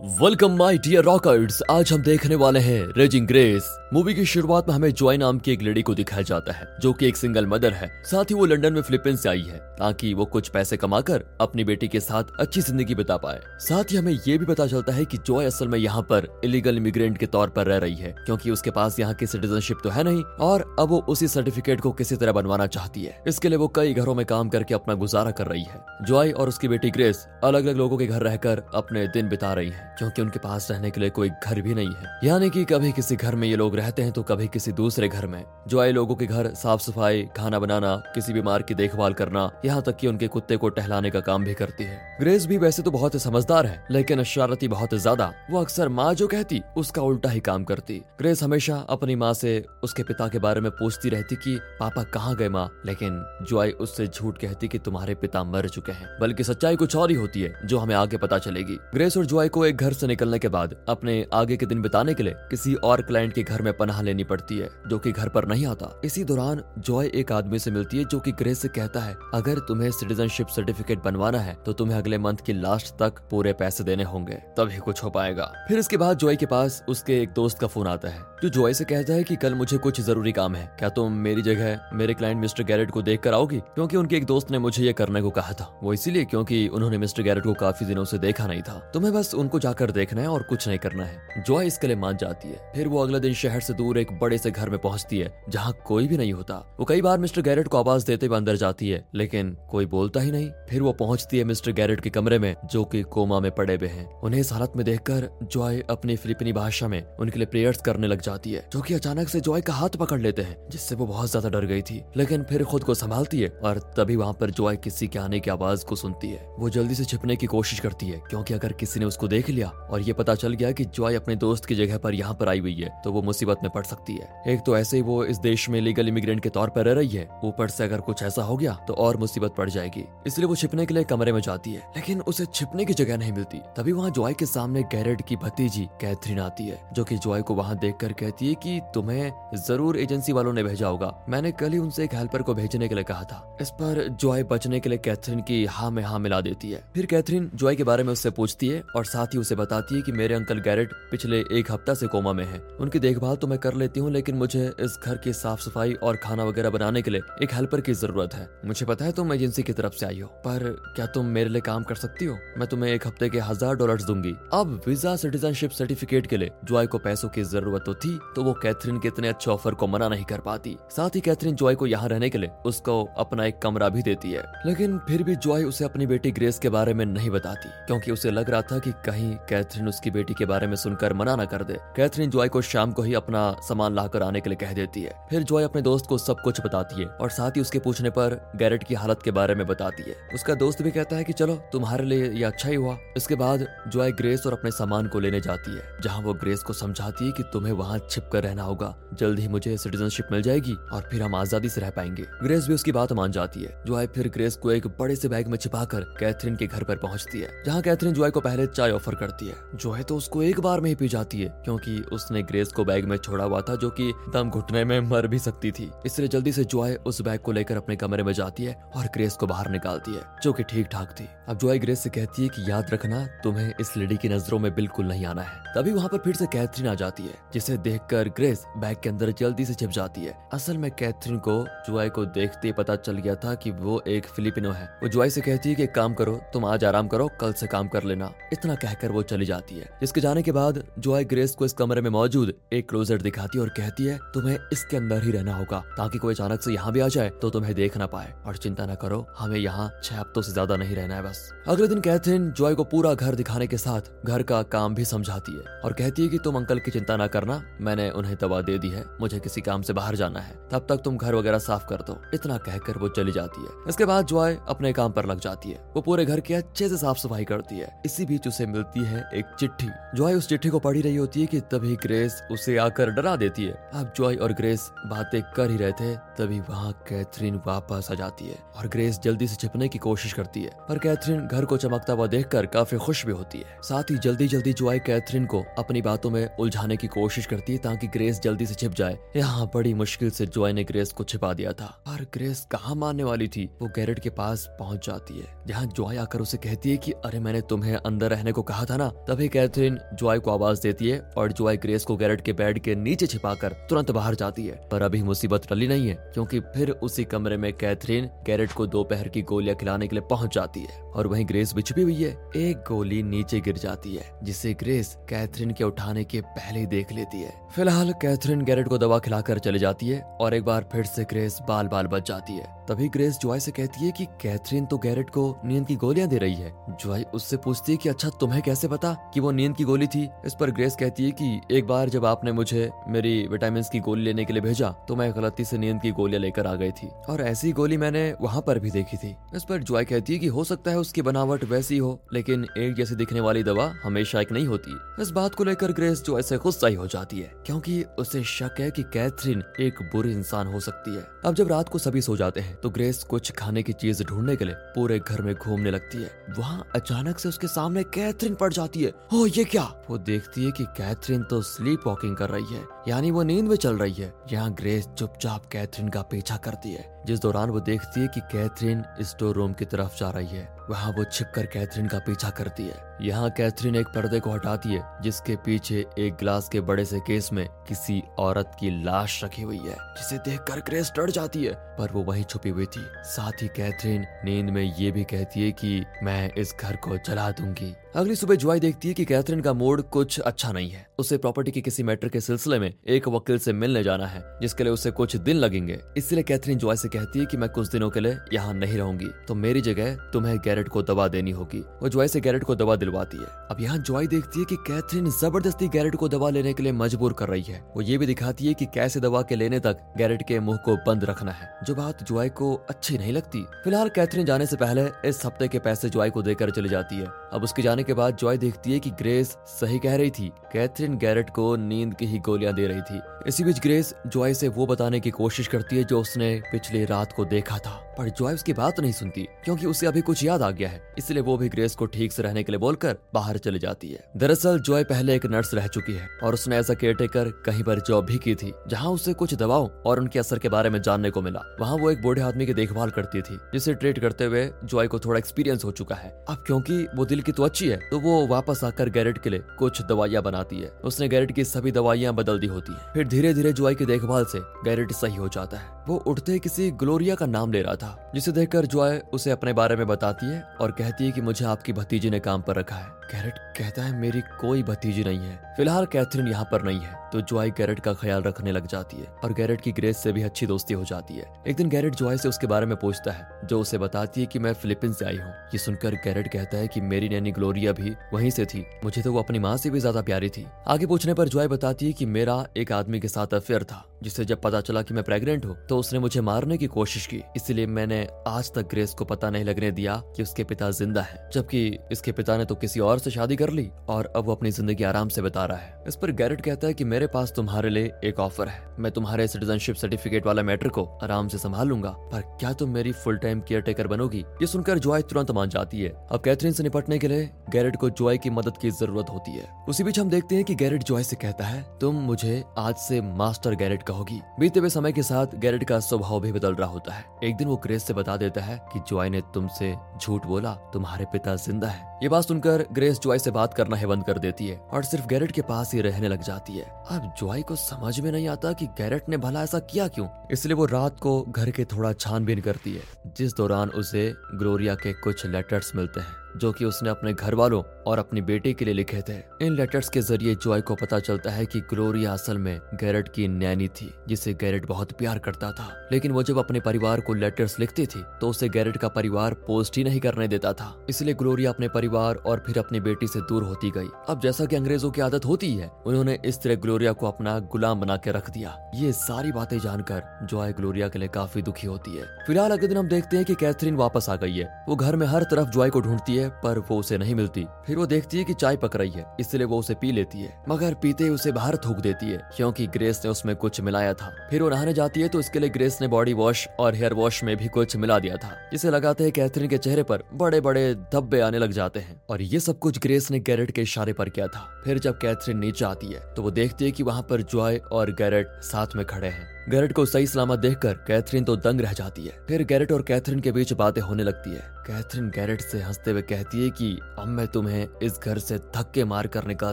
Welcome my dear rockers आज हम देखने वाले हैं रेजिंग ग्रेस मूवी की शुरुआत में हमें जॉय नाम की एक लेडी को दिखाया जाता है, जो कि एक सिंगल मदर है। साथ ही वो लंदन में फिलीपींस से आई है, ताकि वो कुछ पैसे कमाकर अपनी बेटी के साथ अच्छी ज़िंदगी बिता पाए। साथ ही हमें ये भी पता चलता है कि जॉय असल में यहाँ पर इलीगल इमिग्रेंट के तौर पर रह रही है, क्यूँकी उसके पास यहाँ की सिटीजनशिप तो है नहीं, और अब वो उसी सर्टिफिकेट को किसी तरह बनवाना चाहती है। इसके लिए वो कई घरों में काम करके अपना गुजारा कर रही है। जॉय और उसकी बेटी ग्रेस अलग अलग लोगों के घर रहकर अपने दिन बिता रही है। क्योंकि उनके पास रहने के लिए कोई घर भी नहीं है। यानी कि कभी किसी घर में ये लोग रहते हैं तो कभी किसी दूसरे घर में, जो आए लोगों के घर साफ़ सफ़ाई खाना बनाना, किसी बीमार की देखभाल करना, यहाँ तक कि उनके कुत्ते को टहलाने का काम भी करती है। ग्रेस भी वैसे तो बहुत समझदार है, लेकिन शरारती बहुत ज़्यादा। वो अक्सर माँ जो कहती, उसका उल्टा ही काम करती। ग्रेस हमेशा अपनी माँ से उसके पिता के बारे में पूछती रहती कि, पापा कहाँ गए माँ? लेकिन जॉय उससे झूठ कहती कि, तुम्हारे पिता मर चुके हैं। बल्कि सच्चाई कुछ और ही होती है, जो हमें आगे पता चलेगी। ग्रेस और जॉय को एक घर से निकलने के बाद अपने आगे के दिन बिताने के लिए किसी और क्लाइंट के घर में पनाह लेनी पड़ती है, जो कि घर पर नहीं आता। इसी दौरान जॉय एक आदमी से मिलती है, जो कि ग्रेस से कहता है, अगर तुम्हें सिटीजनशिप सर्टिफिकेट बनवाना है तो तुम्हें अगले मंथ की लास्ट तक पूरे पैसे देने होंगे। तभी कुछ हो पाएगा। फिर इसके बाद जॉय के पास उसके एक दोस्त का फ़ोन आता है, जो जॉय से कहता है कि, कल मुझे कुछ ज़रूरी काम है। क्या तुम मेरी जगह मेरे क्लाइंट मिस्टर गैरेट को देख कर आओगी? क्योंकि उनके एक दोस्त ने मुझे ये करने को कहा था। वो इसीलिए क्योंकि उन्होंने मिस्टर गैरेट को काफ़ी दिनों से देखा नहीं था। तुम्हें बस उनको जाकर देखना है और कुछ नहीं करना है। जॉय इसके लिए मान जाती है। फिर वो अगले दिन शहर से दूर एक बड़े से घर में पहुँचती है, जहाँ कोई भी नहीं होता। वो कई बार मिस्टर गैरेट को आवाज़ देते हुए अंदर जाती है, लेकिन कोई बोलता ही नहीं। फिर वो पहुँचती है मिस्टर गैरेट के कमरे में, जो की कोमा में पड़े हुए हैं। उन्हें इस हालत में देखकर जॉय अपनी फिलिपिनी भाषा में उनके लिए प्रेयर्स करने लग जाती है, जो की अचानक से जॉय का हाथ पकड़ लेते हैं, जिससे वो बहुत ज़्यादा डर गई थी। लेकिन फिर खुद को संभालती है और तभी वहाँ पर जॉय किसी के आने की आवाज़ को सुनती है। वो जल्दी से छिपने की कोशिश करती है, क्योंकि अगर किसी ने उसको देख लिया और ये पता चल गया कि जॉय अपने दोस्त की जगह पर यहाँ पर आई हुई है तो वो मुसीबत में पड़ सकती है। एक तो ऐसे ही वो इस देश में लीगल इमिग्रेंट के तौर पर रह रही है। ऊपर से अगर कुछ ऐसा हो गया तो और मुसीबत पड़ जाएगी। इसलिए वो छिपने के लिए कमरे में जाती है, लेकिन उसे छिपने की जगह नहीं मिलती। तभी वहाँ जॉय के सामने गैरेट की भतीजी कैथरीन आती है, जो की जॉय को वहाँ देख कर कहती है की तुम्हें ज़रूर एजेंसी वालों ने भेजा होगा। मैंने कल ही उनसे एक हेल्पर को भेजने के लिए कहा था। इस पर जॉय बचने के लिए कैथरीन की हाँ में हाँ मिला देती है। फिर कैथरीन जॉय के बारे में उससे पूछती है और साथ ही उसे बताती है कि मेरे अंकल गैरेट पिछले एक हफ़्ता से कोमा में है। उनकी देखभाल तो मैं कर लेती हूँ, लेकिन मुझे इस घर की साफ़ सफ़ाई और खाना वगैरह बनाने के लिए एक हेल्पर की ज़रूरत है। मुझे पता है तुम एजेंसी की तरफ़ से आई हो, पर क्या तुम मेरे लिए काम कर सकती हो? मैं तुम्हें एक हफ़्ते के हज़ार डॉलर दूँगी। अब वीज़ा सिटीजनशिप सर्टिफिकेट के लिए जॉय को पैसों की ज़रूरत तो थी तो वो कैथरीन के इतने अच्छे ऑफ़र को मना नहीं कर पाती। साथ ही कैथरीन जॉय को यहाँ रहने के लिए उसको अपना एक कमरा भी देती है। लेकिन फिर भी जॉय उसे अपनी बेटी ग्रेस के बारे में नहीं बताती, क्योंकि उसे लग रहा था कि कहीं कैथरीन उसकी बेटी के बारे में सुनकर मना न कर दे। कैथरीन जॉय को शाम को ही अपना सामान लाकर आने के लिए कह देती है। फिर जॉय अपने दोस्त को सब कुछ बताती है और साथ ही उसके पूछने पर गैरेट की हालत के बारे में बताती है। उसका दोस्त भी कहता है की चलो, तुम्हारे लिए ये अच्छा ही हुआ। इसके बाद जॉय ग्रेस और अपने सामान को लेने जाती है, जहाँ वो ग्रेस को समझाती है की तुम्हें वहाँ छिप कर रहना होगा। जल्द ही मुझे सिटीजनशिप मिल जाएगी और फिर हम आज़ादी से रह पाएँगे। ग्रेस भी उसकी बात मान जाती है। जॉय फिर ग्रेस को एक बड़े से बैग में छिपाकर कैथरीन के घर पर पहुँचती है, जहाँ कैथरीन जॉय को पहले चाय ऑफ़र करती है। जॉय तो उसको एक बार में ही पी जाती है, क्योंकि उसने ग्रेस को बैग में छोड़ा हुआ था, जो कि दम घुटने में मर भी सकती थी। इसलिए जल्दी से जॉय उस बैग को लेकर अपने कमरे में जाती है और ग्रेस को बाहर निकालती है, जो की ठीक ठाक थी। अब जॉय ग्रेस से कहती है कि याद रखना, तुम्हें इस लेडी की नज़रों में बिल्कुल नहीं आना है। तभी वहाँ पर फिर से कैथरीन आ जाती है, जिसे देखकर ग्रेस बैग के अंदर जल्दी से छिप जाती है। असल में कैथरीन को, जॉय को देखते पता चल गया था कि वो एक फिलिपिनो है। वो जॉय से कहती है कि काम करो, तुम आज आराम करो, कल से काम कर लेना। इतना कहकर वो चली जाती है। जिसके जाने के बाद जॉय ग्रेस को इस कमरे में मौजूद एक क्लोजेट दिखाती है और कहती है, तुम्हें इसके अंदर ही रहना होगा, ताकि कोई अचानक से यहाँ भी आ जाए तो तुम्हें देख ना पाए। और चिंता न करो, हमें यहाँ छह हफ्तों से ज़्यादा नहीं रहना है बस। अगले दिन कैथरीन जॉय को पूरा घर दिखाने के साथ घर का काम भी समझाती है और कहती है कि, तुम अंकल की चिंता ना करना, मैंने उन्हें दवा दे दी है, मुझे किसी काम से बाहर जाना है। तब तक तुम घर वगैरह साफ़ कर दो। इतना कहकर वो चली जाती है। इसके बाद जॉय अपने काम पर लग जाती है। वो पूरे घर की अच्छे से साफ़ सफ़ाई करती है। इसी बीच उसे मिलती है एक चिट्ठी। जॉय उस चिट्ठी को पढ़ी रही होती है कि तभी ग्रेस उसे आकर डरा देती है। अब जॉय और ग्रेस बातें कर ही रहे थे, तभी वहाँ कैथरीन वापस आ जाती है और ग्रेस जल्दी से छिपने की कोशिश करती है। पर कैथरीन घर को चमकता हुआ देखकर काफ़ी खुश भी होती है। साथ ही जल्दी जल्दी जॉय कैथरीन को अपनी बातों में उलझाने की कोशिश करती है ताकि ग्रेस जल्दी से छिप जाए। यहाँ बड़ी मुश्किल से जॉय ने ग्रेस को छिपा दिया था। पर ग्रेस कहाँ मानने वाली थी? वो गैरेट के पास पहुँच जाती है, जहाँ जॉय आकर उसे कहती है कि, अरे, मैंने तुम्हें अंदर रहने को कहा था ना? तभी कैथरीन जॉय को आवाज़ देती है और जॉय ग्रेस को गैरेट के बेड के नीचे छिपाकर तुरंत बाहर जाती है। पर अभी मुसीबत टली नहीं है, क्योंकि फिर उसी कमरे में कैथरीन गैरेट को दोपहर की गोलियाँ खिलाने के लिए पहुँच जाती है और वहीं ग्रेस भी छुपी हुई है। एक गोली नीचे गिर जाती है, जिसे ग्रेस कैथरीन के उठाने के पहले देख लेती है। फ़िलहाल कैथरीन गैरेट को दवा खिलाकर चली जाती है और एक बार फिर से ग्रेस बाल बाल बच जाती है। तभी ग्रेस जॉय से कहती है कि कैथरीन तो गैरेट को नींद की गोलियाँ दे रही है। जॉय उससे पूछती है कि अच्छा तुम्हें कैसे पता कि वो नींद की गोली थी। इस पर ग्रेस कहती है कि एक बार जब आपने मुझे मेरी विटामिन की गोली लेने के लिए भेजा तो मैं गलती से नींद की गोलियाँ लेकर आ गई थी। और ऐसी गोली मैंने वहाँ पर भी देखी थी। इस पर जॉय कहती है कि हो सकता है उसकी बनावट वैसी हो, लेकिन एक जैसी दिखने वाली दवा हमेशा एक नहीं होती। इस बात को लेकर ग्रेस जॉय से गुस्सा ही हो जाती है, क्योंकि उसे शक है कि कैथरीन एक बुरी इंसान हो सकती है। अब जब रात को सभी सो जाते हैं तो ग्रेस कुछ खाने की चीज़ ढूँढने के लिए पूरे घर में घूमने लगती है। वहाँ अचानक से उसके सामने कैथरीन पड़ जाती है। ओ ये क्या? वो देखती है कि कैथरीन तो स्लीप वॉकिंग कर रही है, यानी वो नींद में चल रही है। यहाँ ग्रेस चुपचाप कैथरीन का पीछा करती है। जिस दौरान वो देखती है कि कैथरीन स्टोर रूम की तरफ़ जा रही है, वहाँ वो छिपकर कैथरीन का पीछा करती है। यहाँ कैथरीन एक पर्दे को हटाती है, जिसके पीछे एक ग्लास के बड़े से केस में किसी औरत की लाश रखी हुई है, जिसे देख कर क्रेस डर जाती है। पर वो वहीं छुपी हुई थी। साथ ही कैथरीन नींद में ये भी कहती है कि मैं इस घर को जला दूँगी। अगली सुबह ज्वाई देखती है कि कैथरीन का मूड कुछ अच्छा नहीं है। उसे प्रॉपर्टी के किसी मैटर के सिलसिले में एक वकील से मिलने जाना है, जिसके लिए उसे कुछ दिन लगेंगे। इसलिए कैथरीन जॉय से कहती है कि मैं कुछ दिनों के लिए यहाँ नहीं रहूँगी। तो मेरी जगह तुम्हें गैरेट को दवा देनी होगी। वो ज्वाई से गैरेट को दवा दिलवाती है। अब यहाँ ज्वाई देखती है की कैथरीन ज़बरदस्ती गैरेट को दवा लेने के लिए मजबूर कर रही है। वो ये भी दिखाती है की कैसे दवा के लेने तक गैरेट के मुँह को बंद रखना है। जो बात ज्वाई को अच्छी नहीं लगती। फ़िलहाल कैथरीन जाने से पहले इस हफ़्ते के पैसे ज्वाई को देकर चली जाती है। अब उसके जाने के बाद जॉय देखती है की ग्रेस सही कह रही थी। कैथरीन गैरेट को नींद की ही गोलियाँ दे रही थी। इसी बीच ग्रेस जॉय से वो बताने की कोशिश करती है जो उसने पिछली रात को देखा था। पर जॉय उसकी बात नहीं सुनती, क्योंकि उसे अभी कुछ याद आ गया है। इसलिए वो भी ग्रेस को ठीक से रहने के लिए बोलकर बाहर चली जाती है। दरअसल जॉय पहले एक नर्स रह चुकी है और उसने ऐसा केयर टेकर कहीं पर जॉब भी की थी, जहाँ उसे कुछ दवाओं और उनके असर के बारे में जानने को मिला। वहाँ वो एक बूढ़े आदमी की देखभाल करती थी, जिसे ट्रीट करते हुए जॉय को थोड़ा एक्सपीरियंस हो चुका है। अब क्योंकि वो दिल की तो अच्छी है तो वो वापस आकर गैरेट के लिए कुछ दवाइयाँ बनाती है। उसने गैरेट की सभी दवाइयाँ बदल दी होती है। फिर धीरे धीरे जुआई की देखभाल से गैरेट सही हो जाता है। वो उठते ही किसी ग्लोरिया का नाम ले रहा था, जिसे देखकर जॉय उसे अपने बारे में बताती है और कहती है कि मुझे आपकी भतीजी ने काम पर रखा है। कैरेट कहता है, मेरी कोई भतीजी नहीं है। फ़िलहाल कैथरीन यहाँ पर नहीं है तो जॉय गैरेट का ख्याल रखने लग जाती है, और गैरेट की ग्रेस से भी अच्छी दोस्ती हो जाती है। एक दिन गैरेट जॉय से उसके बारे में पूछता है, जो उसे बताती है कि मैं फिलीपींस से आई हूँ। ये सुनकर गैरेट कहता है कि मेरी नैनी ग्लोरिया भी वहीं से थी। मुझे तो वो अपनी माँ से भी ज़्यादा प्यारी थी। आगे पूछने पर जॉय बताती है की मेरा एक आदमी के साथ अफेयर था, जिसे जब पता चला की मैं प्रेगनेंट हूँ तो उसने मुझे मारने की कोशिश की, इसलिए मैंने आज तक ग्रेस को पता नहीं लगने दिया कि उसके पिता ज़िंदा है। जबकि इसके पिता ने तो किसी और से शादी कर ली, और अब वो अपनी ज़िंदगी आराम से बिता रहा है। इस पर गैरेट कहता है कि मेरे पास तुम्हारे लिए एक ऑफ़र है। मैं तुम्हारे सिटीजनशिप सर्टिफिकेट वाला मैटर को आराम से संभाल लूँगा, पर क्या तुम मेरी फुल टाइम केयर टेकर बनोगी? ये सुनकर जॉय तुरंत मान जाती है। अब कैथरीन से निपटने के लिए गैरेट को जॉय की मदद की ज़रूरत होती है। उसी बीच हम देखते हैं कि गैरेट जॉय से कहता है, तुम मुझे आज से मास्टर गैरेट कहोगी। बीते हुए समय के साथ गैरेट का स्वभाव भी बदल रहा होता है। एक दिन वो ग्रेस से बता देता है कि जॉय ने तुमसे झूठ बोला, तुम्हारे पिता ज़िंदा है। ये बात सुनकर ग्रेस जॉय से बात करना है बंद कर देती है और सिर्फ़ गैरेट के पास ही रहने लग जाती है। अब जॉय को समझ में नहीं आता कि गैरेट ने भला ऐसा किया क्यों। इसलिए वो रात को घर के थोड़ा छानबीन करती है, जिस दौरान उसे ग्लोरिया के कुछ लेटर्स मिलते हैं। जो कि उसने अपने घर वालों और अपनी बेटी के लिए लिखे थे। इन लेटर्स के ज़रिए जॉय को पता चलता है कि ग्लोरिया असल में गैरेट की नैनी थी, जिसे गैरेट बहुत प्यार करता था। लेकिन वो जब अपने परिवार को लेटर्स लिखती थी तो उसे गैरेट का परिवार पोस्ट ही नहीं करने देता था। इसलिए ग्लोरिया अपने परिवार और फिर अपनी बेटी से दूर होती गई। अब जैसा की अंग्रेज़ों की आदत होती है, उन्होंने इस तरह ग्लोरिया को अपना गुलाम बना के रख दिया। ये सारी बातें जानकर जॉय ग्लोरिया के लिए काफ़ी दुखी होती है। फ़िलहाल अगले दिन हम देखते हैं कि कैथरीन वापस आ गई है। वो घर में हर तरफ़ जॉय को ढूंढती है। पर वो उसे नहीं मिलती। फिर वो देखती है कि चाय पक रही है, इसलिए वो उसे पी लेती है। मगर पीते ही उसे बाहर थूक देती है, क्योंकि ग्रेस ने उसमें कुछ मिलाया था। फिर वो नहाने जाती है तो इसके लिए ग्रेस ने बॉडी वॉश और हेयर वॉश में भी कुछ मिला दिया था। जिसे लगाते ही कैथरीन के चेहरे पर बड़े बड़े धब्बे आने लग जाते हैं। और ये सब कुछ ग्रेस ने गैरेट के इशारे पर किया था। फिर जब कैथरीन नीचे आती है तो वो देखती है की वहाँ पर जॉय और गैरेट साथ में खड़े हैं। गैरेट को सही सलामत देखकर कैथरीन तो दंग रह जाती है। फिर गैरेट और कैथरीन के बीच बातें होने लगती है। कैथरीन गैरेट से हँसते हुए कहती है कि, अब मैं तुम्हें इस घर से धक्के मार कर निकाल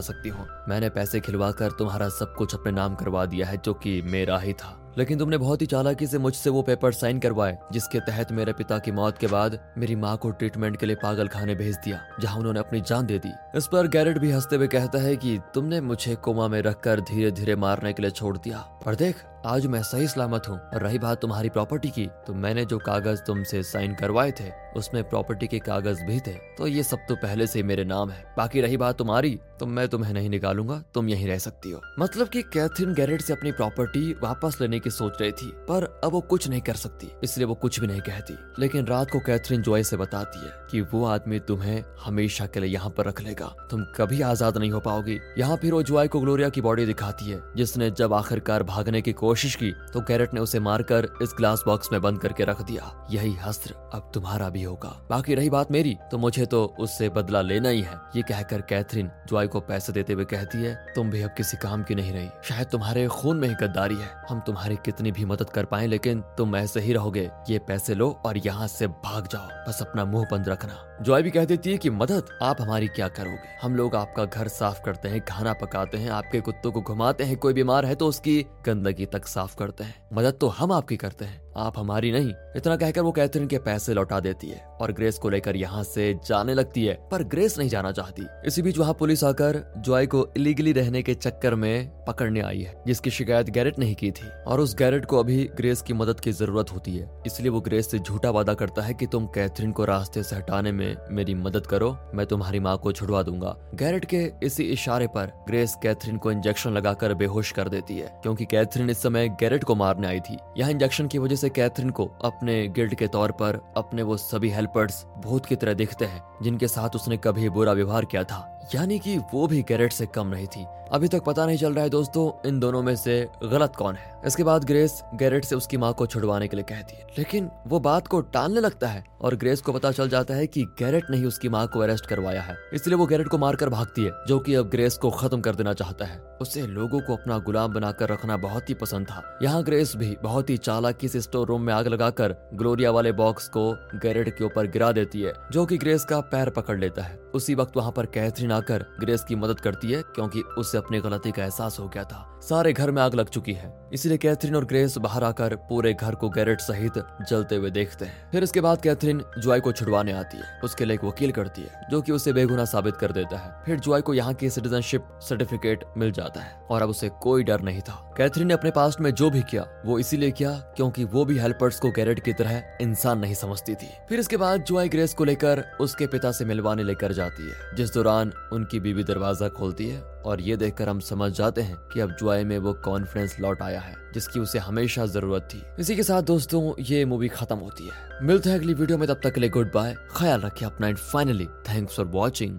सकती हूँ। मैंने पैसे खिलवा कर तुम्हारा सब कुछ अपने नाम करवा दिया है, जो कि मेरा ही था। लेकिन तुमने बहुत ही चालाकी से मुझसे वो पेपर साइन करवाए, जिसके तहत मेरे पिता की मौत के बाद मेरी माँ को ट्रीटमेंट के लिए पागल खाने भेज दिया, जहाँ उन्होंने अपनी जान दे दी। इस पर गैरेट भी हँसते हुए कहता है कि तुमने मुझे कोमा में रखकर धीरे धीरे मारने के लिए छोड़ दिया। पर देख, आज मैं सही सलामत हूँ, और रही बात तुम्हारी प्रॉपर्टी की तो मैंने जो कागज़ तुमसे साइन करवाए थे, उसमें प्रॉपर्टी के कागज़ भी थे तो ये सब तो पहले से मेरे नाम है। बाकी रही बात तुम्हारी तो मैं तुम्हें नहीं निकालूँगा, तुम यहीं रह सकती हो। मतलब कि कैथरीन गैरेट से अपनी प्रॉपर्टी वापस लेने की सोच रही थी, पर अब वो कुछ नहीं कर सकती, इसलिए वो कुछ भी नहीं कहती। लेकिन रात को कैथरीन जॉय से बताती है कि वो आदमी तुम्हें हमेशा के लिए यहाँ पर रख लेगा। तुम कभी आज़ाद नहीं हो पाओगी। यहाँ फिर वो जॉय को ग्लोरिया की बॉडी दिखाती है, जिसने जब आखिरकार भागने की कोशिश की तो कैरेट ने उसे मारकर इस ग्लास बॉक्स में बंद करके रख दिया। यही हस्त्र अब तुम्हारा भी होगा। बाकी रही बात मेरी तो मुझे तो उससे बदला लेना ही है। ये कहकर कैथरीन जॉय को पैसे देते हुए कहती है, तुम भी अब किसी काम की नहीं रही। शायद तुम्हारे खून में ही गद्दारी है। हम तुम्हारी कितनी भी मदद कर पाए, लेकिन तुम ऐसे ही रहोगे। ये पैसे लो और यहाँ से भाग जाओ। बस अपना मुँह बंद रखना। जॉय भी कह देती है कि, मदद? आप हमारी क्या करोगे? हम लोग आपका घर साफ़ करते हैं, खाना पकाते हैं, आपके कुत्तों को घुमाते हैं, कोई बीमार है तो उसकी गंदगी तक साफ़ करते हैं। मदद तो हम आपकी करते हैं। आप हमारी नहीं, इतना कहकर वो कैथरीन के पैसे लौटा देती है और ग्रेस को लेकर यहाँ से जाने लगती है, पर ग्रेस नहीं जाना चाहती। इसी बीच वहाँ पुलिस आकर जॉय को इलीगली रहने के चक्कर में पकड़ने आई है, जिसकी शिकायत गैरेट नहीं की थी। और उस गैरेट को अभी ग्रेस की मदद की ज़रूरत होती है। इसलिए वो ग्रेस से झूठा वादा करता है कि तुम कैथरीन को रास्ते से हटाने में मेरी मदद करो, मैं तुम्हारी माँ को छुड़वा दूँगा। गैरेट के इसी इशारे पर ग्रेस कैथरीन को इंजेक्शन लगाकर बेहोश कर देती है, क्योंकि कैथरीन इस समय गैरेट को मारने आई थी। यहाँ इंजेक्शन की वजह से कैथरीन को अपने गिल्ड के तौर पर अपने वो सभी हेल्पर्स भूत की तरह दिखते हैं, जिनके साथ उसने कभी बुरा व्यवहार किया था। यानी कि वो भी गैरेट से कम नहीं थी। अभी तक पता नहीं चल रहा है दोस्तों, इन दोनों में से गलत कौन है। इसके बाद ग्रेस गैरेट से उसकी माँ को छुड़वाने के लिए कहती है। लेकिन वो बात को टालने लगता है और ग्रेस को पता चल जाता है कि गैरेट ने ही उसकी माँ को अरेस्ट करवाया है। इसलिए वो गैरेट को मारकर भागती है, जो कि अब ग्रेस को खत्म कर देना चाहता है। उसे लोगों को अपना गुलाम बनाकर रखना बहुत ही पसंद था। यहाँ ग्रेस भी बहुत ही चालाकी से स्टोर रूम में आग लगाकर ग्लोरिया वाले बॉक्स को गैरेट के ऊपर गिरा देती है, जो कि ग्रेस का पैर पकड़ लेता है। उसी वक्त वहाँ पर कैथरीन आकर ग्रेस की मदद करती है, क्योंकि उसे अपनी गलती का एहसास हो गया था। सारे घर में आग लग चुकी है, इसलिए कैथरीन और ग्रेस बाहर आकर पूरे घर को गैरेट सहित जलते हुए देखते हैं। फिर इसके बाद कैथरीन जॉय को छुड़वाने आती है, उसके लिए एक वकील करती है, जो की उसे बेगुना साबित कर देता है। फिर जॉय को यहाँ की सिटीजनशिप सर्टिफिकेट मिल जाता है, और अब उसे कोई डर नहीं था। कैथरीन ने अपने पास्ट में जो भी किया, वो इसीलिए किया, क्योंकि वो भी हेल्पर्स को गैरेट की तरह इंसान नहीं समझती थी। फिर इसके बाद जॉय ग्रेस को लेकर उसके पिता से मिलवाने लेकर जाती है। जिस दौरान उनकी बीवी दरवाज़ा खोलती है और ये देखकर हम समझ जाते हैं कि अब जुआई में वो कॉन्फिडेंस लौट आया है, जिसकी उसे हमेशा ज़रूरत थी। इसी के साथ दोस्तों, ये मूवी खत्म होती है। मिलते हैं अगली वीडियो में, तब तक के लिए गुड बाय ख्याल रखे अपना and finally thanks for watching